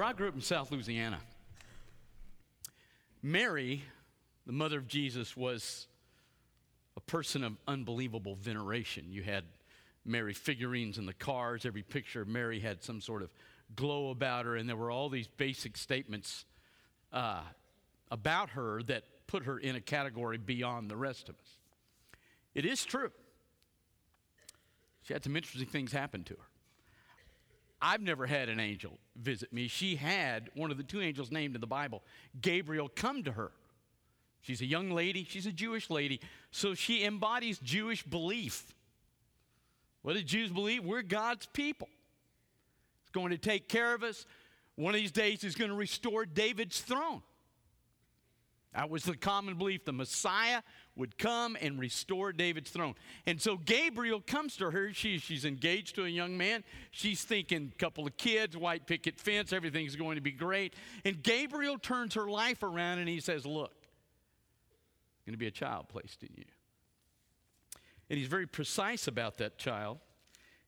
where I grew up in South Louisiana, Mary, the mother of Jesus, was a person of unbelievable veneration. You had Mary figurines in the cars. Every picture of Mary had some sort of glow about her, and there were all these basic statements uh, about her that put her in a category beyond the rest of us. It is true. She had some interesting things happen to her. I've never had an angel visit me. She had one of the two angels named in the Bible, Gabriel, come to her. She's a young lady, she's a Jewish lady, so she embodies Jewish belief. What do Jews believe? We're God's people. He's going to take care of us. One of these days, He's going to restore David's throne. That was the common belief. The Messiah would come and restore David's throne. And so Gabriel comes to her. She, she's engaged to a young man. She's thinking, couple of kids, white picket fence, everything's going to be great. And Gabriel turns her life around and he says, Look, going to be a child placed in you. And he's very precise about that child.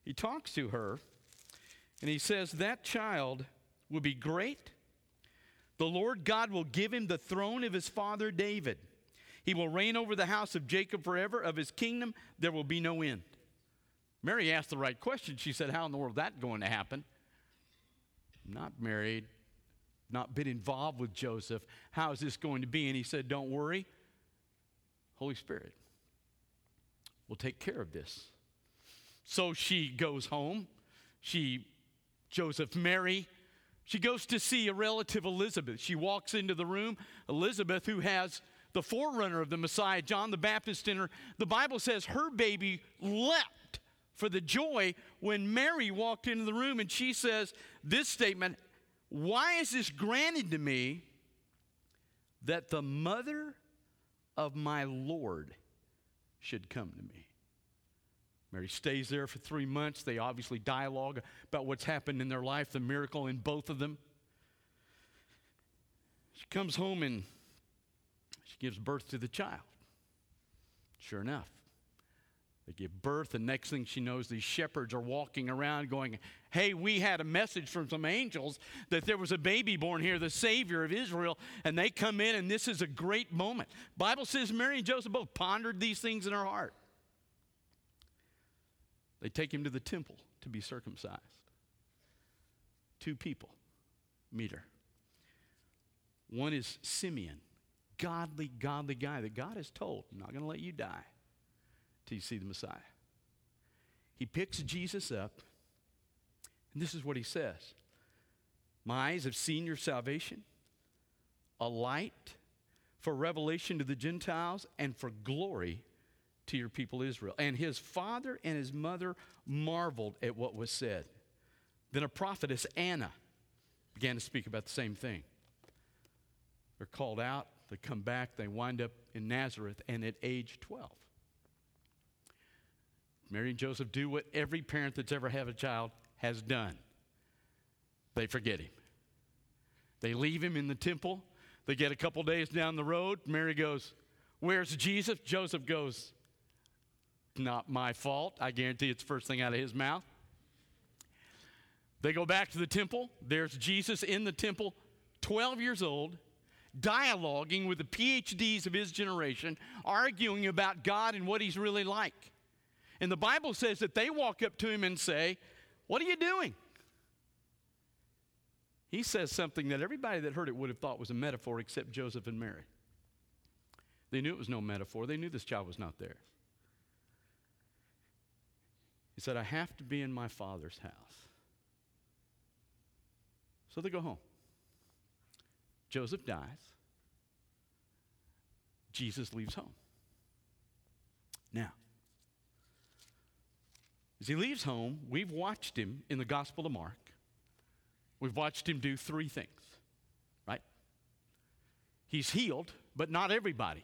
He talks to her and he says, That child will be great. The Lord God will give him the throne of his father David. He will reign over the house of Jacob forever. Of his kingdom, there will be no end. Mary asked the right question. She said, How in the world is that going to happen? Not married, not been involved with Joseph. How is this going to be? And he said, Don't worry. Holy Spirit will take care of this. So she goes home. She, Joseph, Mary, she goes to see a relative, Elizabeth. She walks into the room. Elizabeth, who has the forerunner of the Messiah, John the Baptist, in her. The Bible says her baby leapt for the joy when Mary walked into the room and she says this statement Why is this granted to me that the mother of my Lord should come to me? Mary stays there for three months. They obviously dialogue about what's happened in their life, the miracle in both of them. She comes home and gives birth to the child. Sure enough, they give birth, and next thing she knows, these shepherds are walking around going, Hey, we had a message from some angels that there was a baby born here, the Savior of Israel, and they come in, and this is a great moment. Bible says Mary and Joseph both pondered these things in her heart. They take him to the temple to be circumcised. Two people meet her. One is Simeon godly, godly guy that God has told, I'm not going to let you die till you see the Messiah. He picks Jesus up, and this is what he says My eyes have seen your salvation, a light for revelation to the Gentiles and for glory to your people Israel. And his father and his mother marveled at what was said. Then a prophetess, Anna, began to speak about the same thing. They're called out they come back, they wind up in Nazareth, and at age 12, Mary and Joseph do what every parent that's ever had a child has done they forget him. They leave him in the temple. They get a couple days down the road. Mary goes, Where's Jesus? Joseph goes, Not my fault. I guarantee it's the first thing out of his mouth. They go back to the temple. There's Jesus in the temple, 12 years old, dialoguing with the PhDs of his generation, arguing about God and what he's really like. And the Bible says that they walk up to him and say, What are you doing? He says something that everybody that heard it would have thought was a metaphor except Joseph and Mary. They knew it was no metaphor, they knew this child was not there. He said, I have to be in my father's house. So they go home. Joseph dies. Jesus leaves home. Now, as he leaves home, we've watched him in the Gospel of Mark. We've watched him do three things, right? He's healed, but not everybody.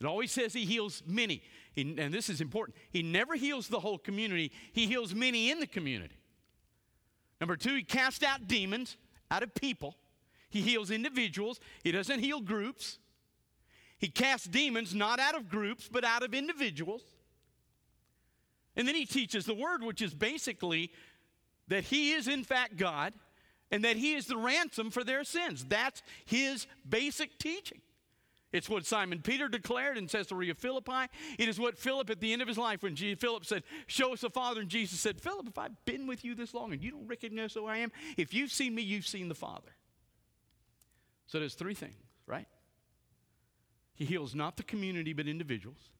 It always says he heals many. He, and this is important. He never heals the whole community, he heals many in the community. Number two, he casts out demons out of people. He heals individuals, He doesn't heal groups. He casts demons not out of groups, but out of individuals. And then He teaches the Word, which is basically that He is, in fact, God, and that he is the ransom for their sins. That's his basic teaching. It's what Simon Peter declared in Caesarea Philippi. It is what Philip at the end of his life, when Philip said, Show us the Father, and Jesus said, Philip, if I've been with you this long and you don't recognize who I am, if you've seen me, you've seen the Father. So there's three things, right? He heals not the community, but individuals.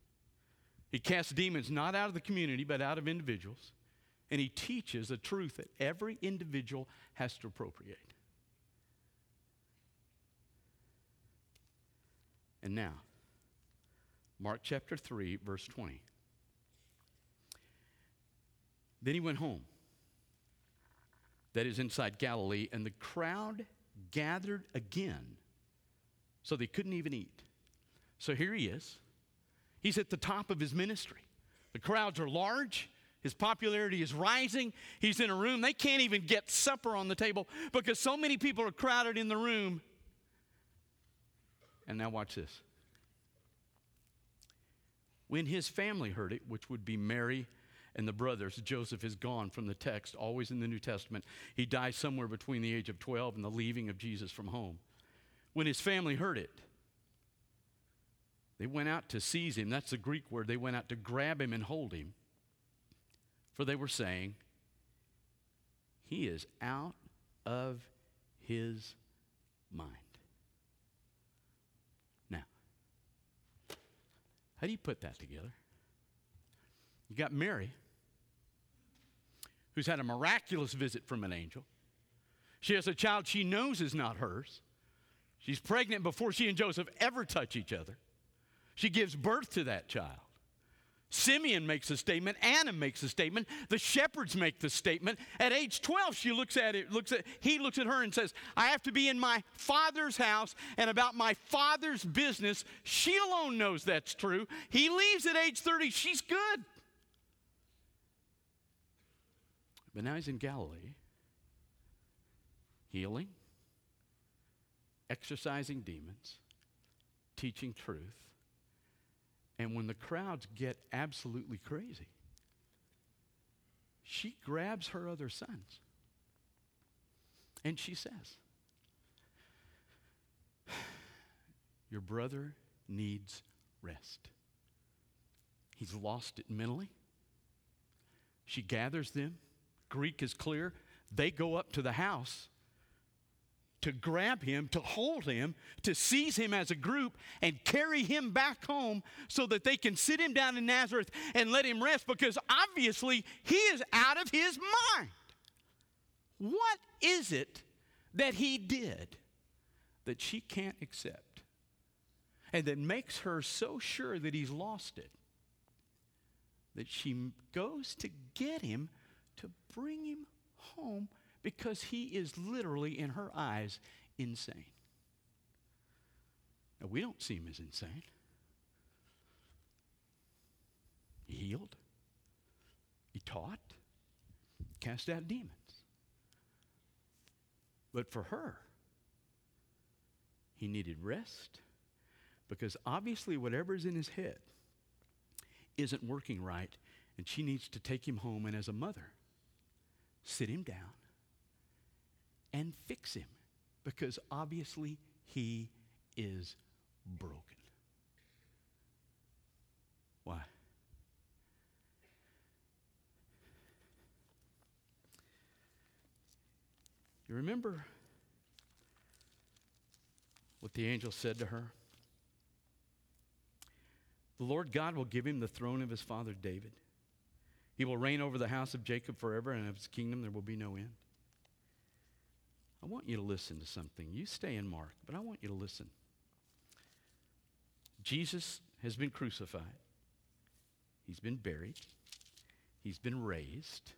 He casts demons not out of the community, but out of individuals. And he teaches a truth that every individual has to appropriate. And now, Mark chapter 3, verse 20. Then he went home. That is inside Galilee, and the crowd gathered again, so they couldn't even eat. So here he is. He's at the top of his ministry. The crowds are large. His popularity is rising. He's in a room. They can't even get supper on the table because so many people are crowded in the room. And now, watch this. When his family heard it, which would be Mary and the brothers, Joseph is gone from the text, always in the New Testament. He dies somewhere between the age of 12 and the leaving of Jesus from home. When his family heard it, they went out to seize him. That's the Greek word. They went out to grab him and hold him. For they were saying, He is out of his mind. Now, how do you put that together? You got Mary, who's had a miraculous visit from an angel. She has a child she knows is not hers. She's pregnant before she and Joseph ever touch each other. She gives birth to that child. Simeon makes a statement, Anna makes a statement, the shepherds make the statement. At age 12, she looks at it, looks at he looks at her and says, I have to be in my father's house and about my father's business. She alone knows that's true. He leaves at age 30, she's good. But now he's in Galilee, healing, exorcising demons, teaching truth and when the crowds get absolutely crazy, she grabs her other sons and she says, Your brother needs rest. He's lost it mentally. She gathers them. Greek is clear. They go up to the house to grab him, to hold him, to seize him as a group, and carry him back home so that they can sit him down in Nazareth and let him rest because obviously he is out of his mind. What is it that he did that she can't accept and that makes her so sure that he's lost it that she goes to get him to bring him home? Because he is literally, in her eyes, insane. Now, we don't see him as insane. He healed, he taught, cast out demons. But for her, he needed rest because obviously, whatever's in his head isn't working right, and she needs to take him home and, as a mother, sit him down and fix him because obviously he is broken. Why? You remember what the angel said to her? The Lord God will give him the throne of his father David. He will reign over the house of Jacob forever, and of his kingdom there will be no end. I want you to listen to something. You stay in Mark, but I want you to listen. Jesus has been crucified, he's been buried, he's been raised.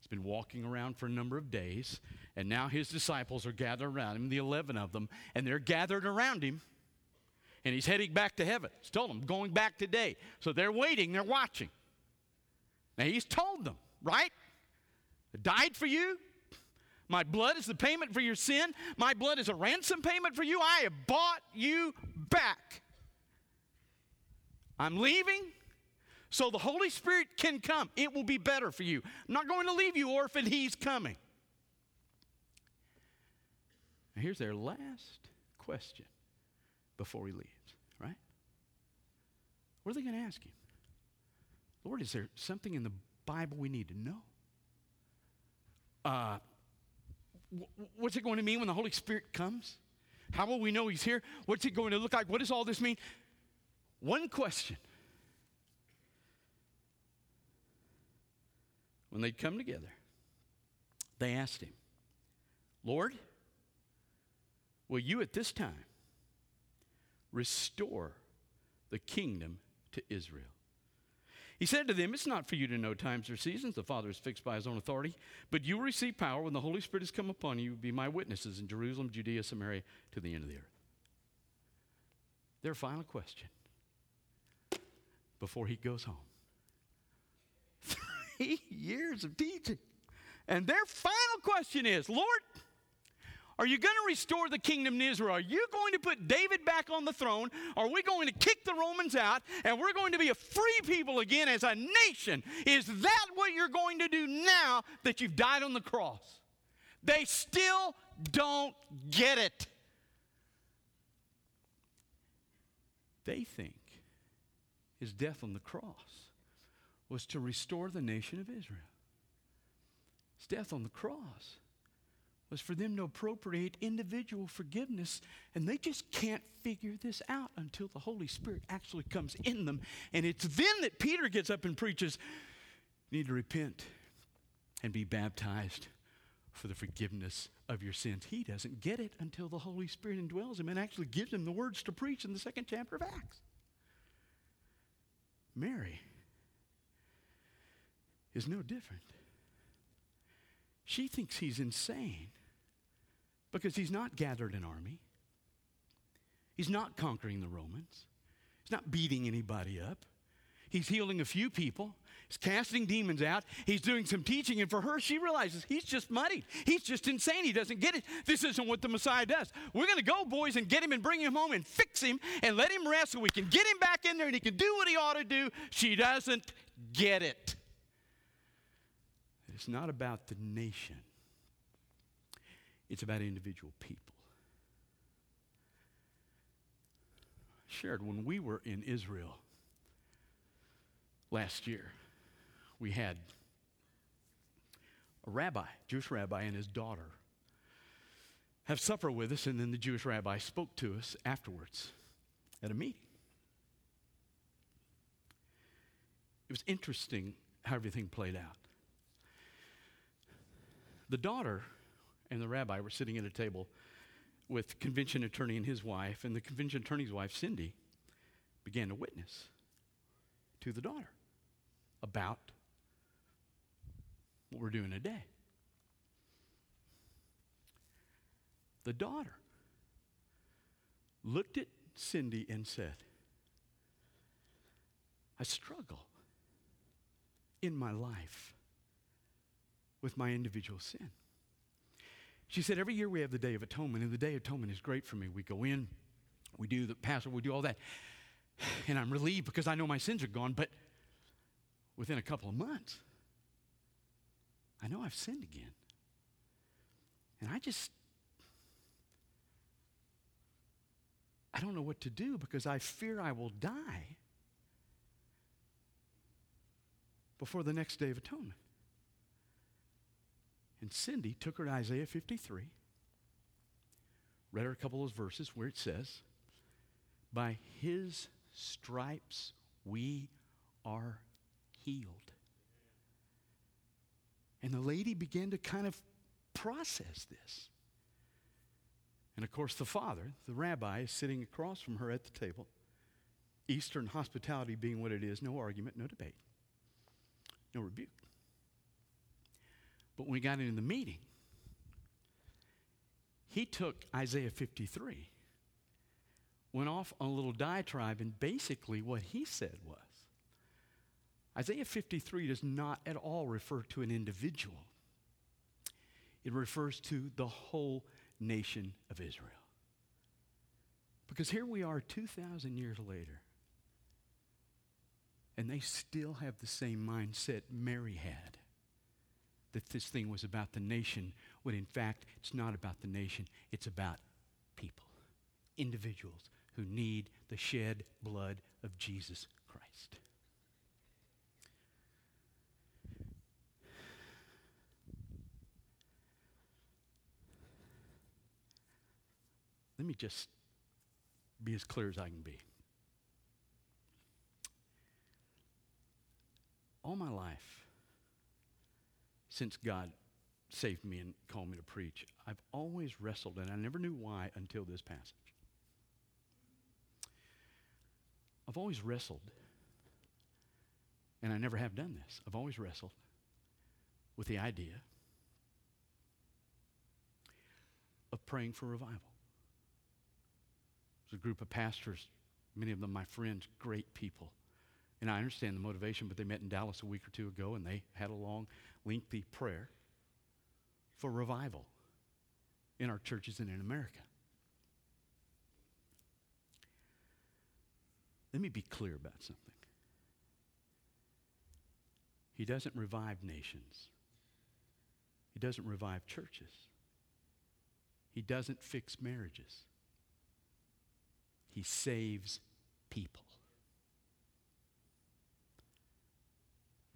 He's been walking around for a number of days, and now his disciples are gathered around him, the 11 of them, and they're gathered around him, and he's heading back to heaven. He's told them, going back today. So they're waiting, they're watching. Now he's told them, right? I died for you, my blood is the payment for your sin. My blood is a ransom payment for you. I have bought you back. I'm leaving so the Holy Spirit can come. It will be better for you. I'm not going to leave you orphaned. He's coming. Now, here's their last question before he leaves, right? What are they going to ask him? Lord, is there something in the Bible we need to know? Uh, what's it going to mean when the Holy Spirit comes? How will we know He's here? What's it going to look like? What does all this mean? One question. When they'd come together, they asked Him, Lord, will you at this time restore the kingdom to Israel? He said to them, It's not for you to know times or seasons. The Father is fixed by his own authority. But you will receive power when the Holy Spirit has come upon you. Be my witnesses in Jerusalem, Judea, Samaria, to the end of the earth. Their final question before he goes home. Three years of teaching. And their final question is Lord, are you going to restore the kingdom in Israel? Are you going to put David back on the throne? Are we going to kick the Romans out and we're going to be a free people again as a nation? Is that what you're going to do now that you've died on the cross? They still don't get it. They think his death on the cross was to restore the nation of Israel. His death on the cross was for them to appropriate individual forgiveness, and they just can't figure this out until the Holy Spirit actually comes in them. And it's then that Peter gets up and preaches, You need to repent and be baptized for the forgiveness of your sins. He doesn't get it until the Holy Spirit indwells him and actually gives him the words to preach in the second chapter of Acts. Mary is no different. She thinks he's insane because he's not gathered an army. He's not conquering the Romans. He's not beating anybody up. He's healing a few people. He's casting demons out. He's doing some teaching. And for her, she realizes he's just muddied. He's just insane. He doesn't get it. This isn't what the Messiah does. We're going to go, boys, and get him and bring him home and fix him and let him rest so we can get him back in there and he can do what he ought to do. She doesn't get it. It's not about the nation, it's about individual people. Shared when we were in Israel last year, we had a rabbi, Jewish rabbi, and his daughter have supper with us, and then the Jewish rabbi spoke to us afterwards at a meeting. It was interesting how everything played out. The daughter and the rabbi were sitting at a table with convention attorney and his wife, and the convention attorney's wife, Cindy, began to witness to the daughter about what we're doing today. The daughter looked at Cindy and said, I struggle in my life with my individual sin. She said, Every year we have the Day of Atonement, and the Day of Atonement is great for me. We go in, we do the Passover, we do all that. And I'm relieved because I know my sins are gone, but within a couple of months, I know I've sinned again. And I just, I don't know what to do because I fear I will die before the next Day of Atonement. And Cindy took her to Isaiah 53, read her a couple of verses where it says, By his stripes we are healed. And the lady began to kind of process this. And of course, the father, the rabbi, is sitting across from her at the table. Eastern hospitality being what it is no argument, no debate, no rebuke. But when we got into the meeting, he took Isaiah 53, went off on a little diatribe, and basically what he said was Isaiah 53 does not at all refer to an individual, it refers to the whole nation of Israel. Because here we are 2,000 years later, and they still have the same mindset Mary had that this thing was about the nation, when in fact it's not about the nation, it's about people, individuals who need the shed blood of Jesus Christ. Let me just be as clear as I can be. All my life, since God saved me and called me to preach, I've always wrestled, and I never knew why until this passage. I've always wrestled, and I never have done this. I've always wrestled with the idea of praying for revival. There's a group of pastors, many of them my friends, great people. And I understand the motivation, but they met in Dallas a week or two ago and they had a long, lengthy prayer for revival in our churches and in America. Let me be clear about something. He doesn't revive nations. He doesn't revive churches. He doesn't fix marriages. He saves people.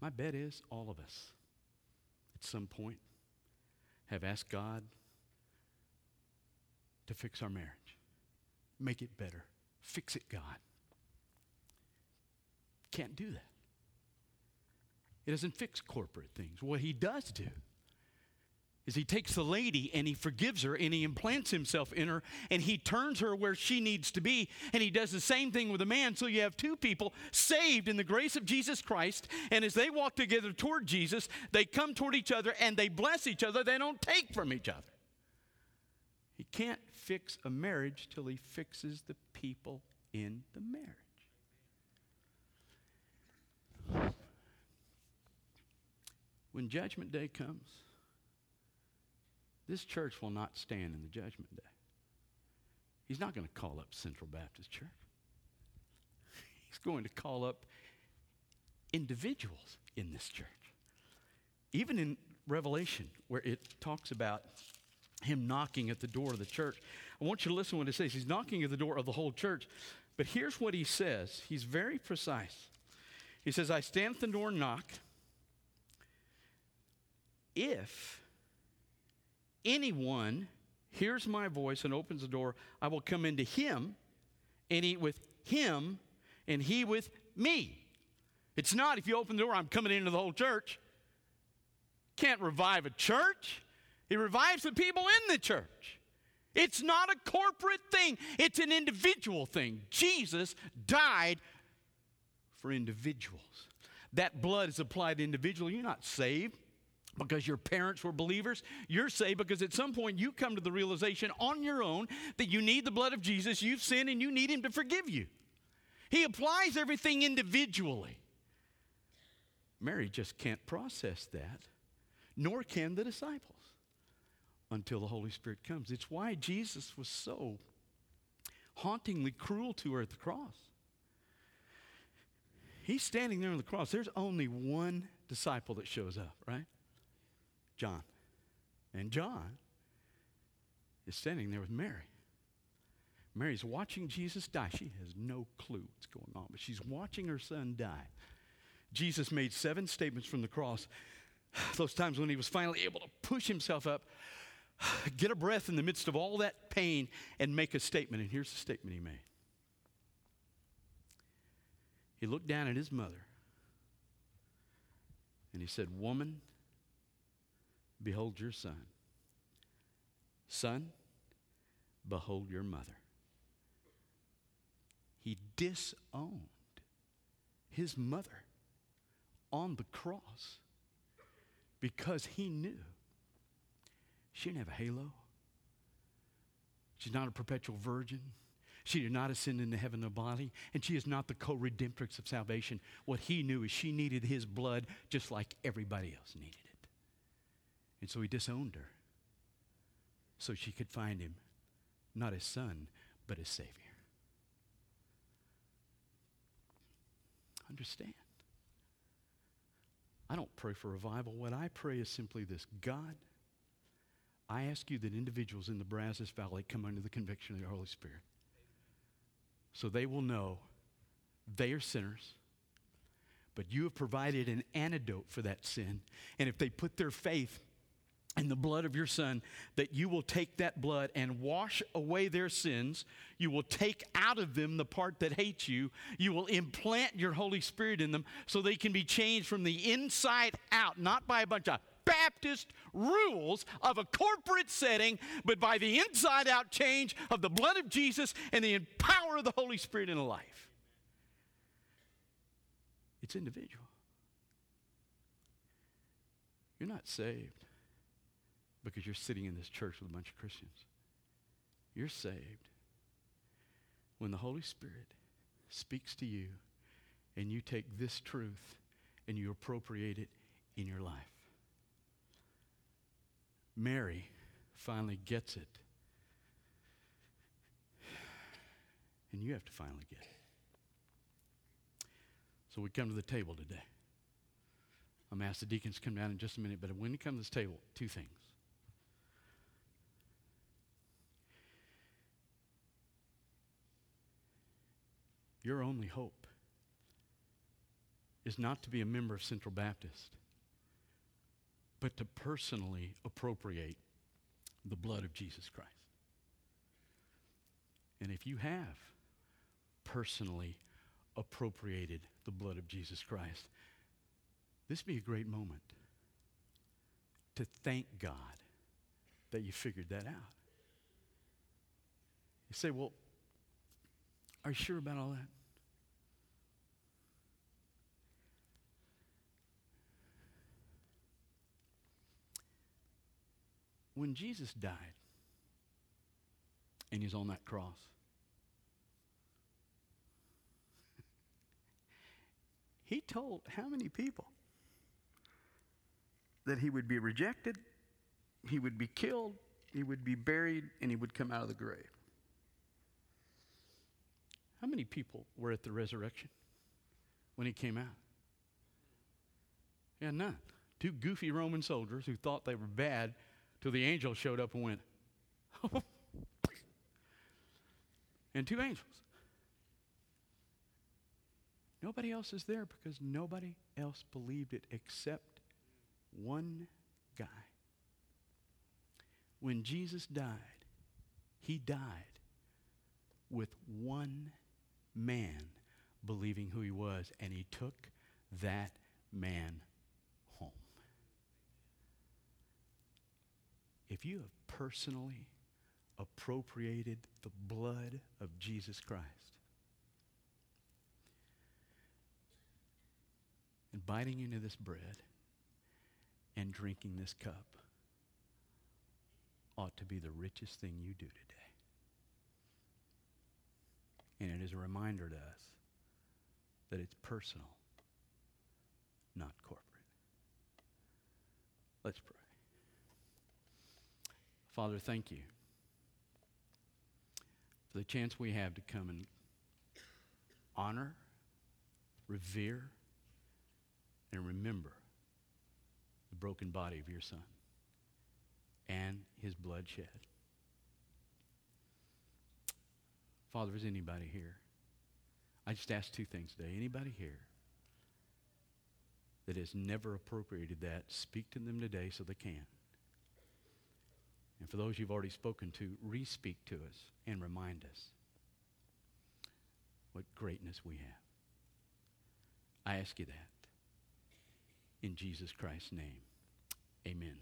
My bet is all of us at some point have asked God to fix our marriage, make it better, fix it, God. Can't do that. It doesn't fix corporate things. What he does do is he takes the lady and he forgives her and he implants himself in her and he turns her where she needs to be and he does the same thing with a man. So you have two people saved in the grace of Jesus Christ. And as they walk together toward Jesus they come toward each other and they bless each other. They don't take from each other. He can't fix a marriage till he fixes the people in the marriage. When judgment day comes this church will not stand in the judgment day. He's not going to call up Central Baptist Church. He's going to call up individuals in this church. Even in Revelation, where it talks about him knocking at the door of the church, I want you to listen to what it says. He's knocking at the door of the whole church. But here's what he says. He's very precise. He says, I stand at the door and knock. If anyone hears my voice and opens the door, I will come into him and eat with him and he with me. It's not if you open the door, I'm coming into the whole church. Can't revive a church. It revives the people in the church. It's not a corporate thing, it's an individual thing. Jesus died for individuals. That blood is applied individually. You're not saved because your parents were believers. You're saved because at some point you come to the realization on your own that you need the blood of Jesus, you've sinned, and you need Him to forgive you. He applies everything individually. Mary just can't process that, nor can the disciples until the Holy Spirit comes. It's why Jesus was so hauntingly cruel to her at the cross. He's standing there on the cross. There's only one disciple that shows up, right? John. And John is standing there with Mary. Mary's watching Jesus die. She has no clue what's going on, but she's watching her son die. Jesus made seven statements from the cross. Those times when he was finally able to push himself up, get a breath in the midst of all that pain, and make a statement. And here's the statement he made He looked down at his mother and he said, Woman, Behold your son. Son, behold your mother. He disowned his mother on the cross because he knew she didn't have a halo. She's not a perpetual virgin. She did not ascend into heaven in a body, and she is not the co redemptrix of salvation. What he knew is she needed his blood just like everybody else needed. And so he disowned her so she could find him not as son, but as Savior. Understand. I don't pray for revival. What I pray is simply this God, I ask you that individuals in the Brazos Valley come under the conviction of the Holy Spirit so they will know they are sinners, but you have provided an antidote for that sin. And if they put their faith in the blood of your Son, that you will take that blood and wash away their sins. You will take out of them the part that hates you. You will implant your Holy Spirit in them so they can be changed from the inside out, not by a bunch of Baptist rules of a corporate setting, but by the inside out change of the blood of Jesus and the power of the Holy Spirit in a life. It's individual. You're not saved because you're sitting in this church with a bunch of Christians. You're saved when the Holy Spirit speaks to you and you take this truth and you appropriate it in your life. Mary finally gets it. And you have to finally get it. So we come to the table today. I'm going to ask the deacons to come down in just a minute, but when you come to this table, two things. Your only hope is not to be a member of Central Baptist, but to personally appropriate the blood of Jesus Christ. And if you have personally appropriated the blood of Jesus Christ, this be a great moment to thank God that you figured that out. You say, well, are you sure about all that? When Jesus died and he's on that cross, he told how many people that he would be rejected, he would be killed, he would be buried, and he would come out of the grave. How many people were at the resurrection when he came out? Yeah, none. Two goofy Roman soldiers who thought they were bad till the angel showed up and went, and two angels. Nobody else is there because nobody else believed it except one guy. When Jesus died, he died with one man believing who he was, and he took that man home. If you have personally appropriated the blood of Jesus Christ, and biting into this bread and drinking this cup ought to be the richest thing you do today. And it is a reminder to us that it's personal, not corporate. Let's pray. Father, thank you for the chance we have to come and honor, revere, and remember the broken body of your Son and his blood shed. Father, is anybody here? I just ask two things today. Anybody here that has never appropriated that, speak to them today so they can. And for those you've already spoken to, re-speak to us and remind us what greatness we have. I ask you that. In Jesus Christ's name, amen.